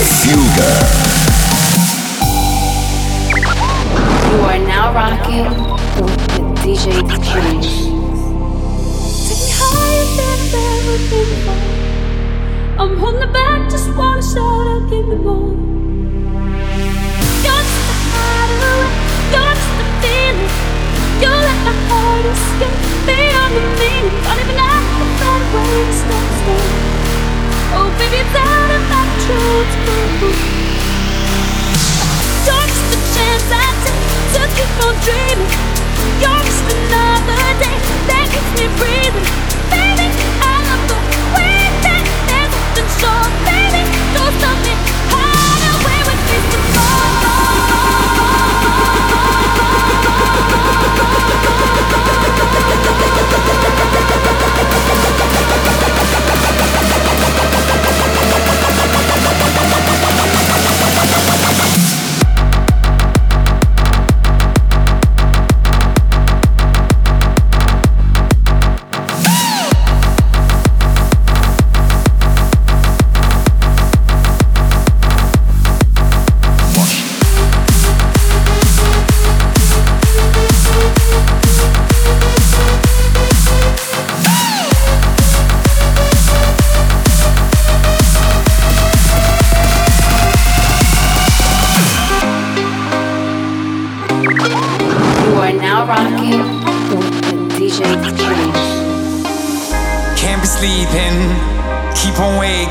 You are now rocking with DJ I'm holding back, just wanna shout out, give me more.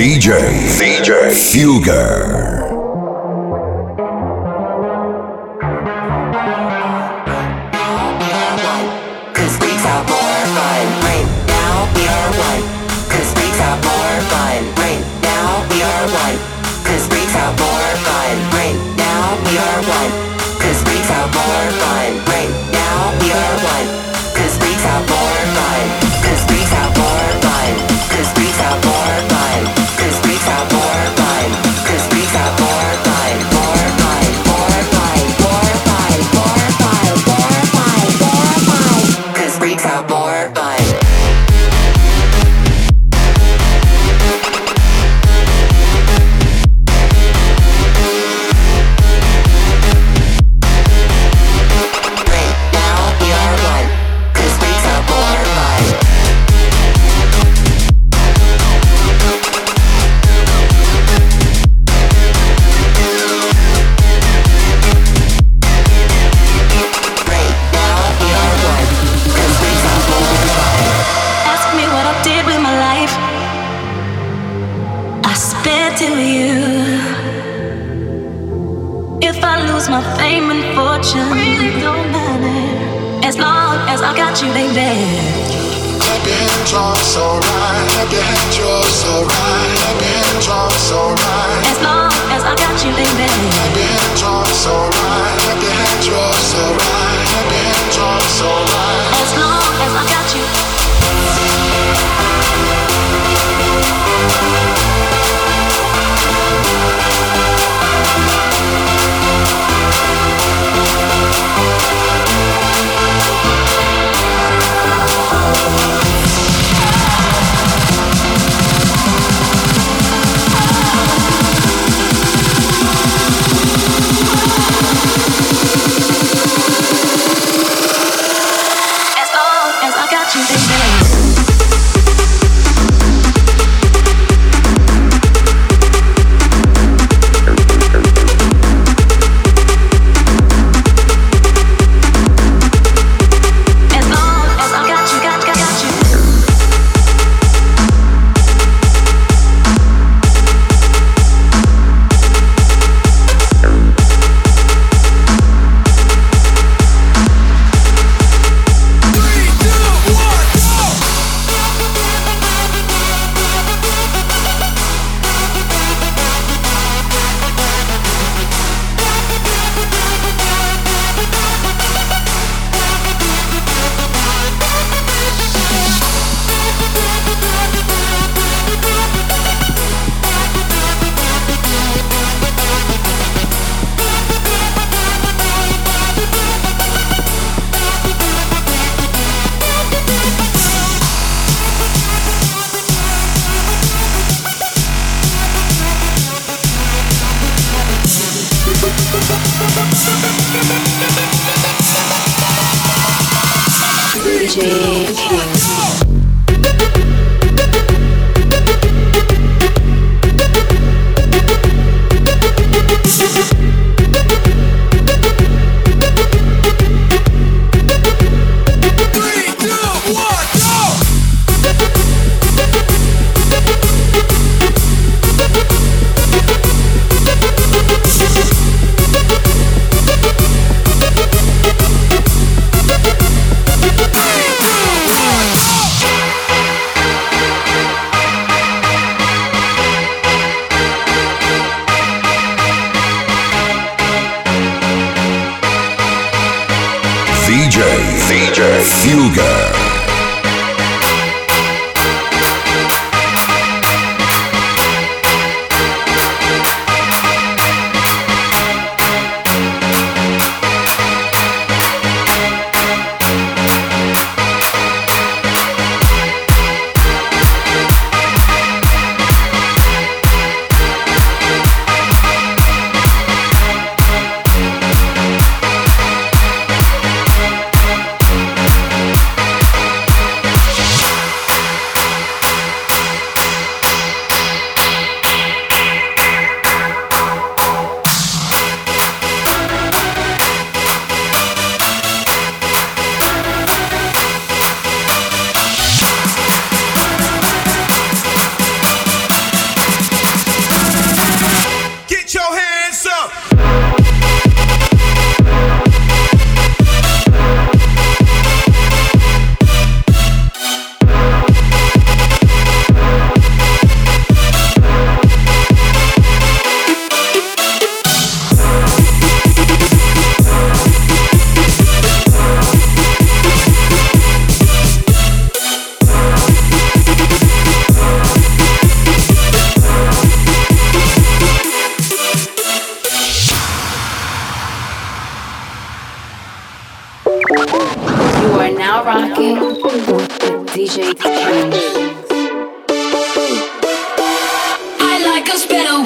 DJ, DJ Fugger. more. as I got you, baby. Clap your hands, drop, so right. Clap your hands, drop, so right. Clap your hands, drop, so right. As long as I got you, baby. Clap your hands, drop, so right. Clap your hands, drop, so right. Clap your hands, drop, so right. As long as I got you. Feel DJ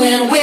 when we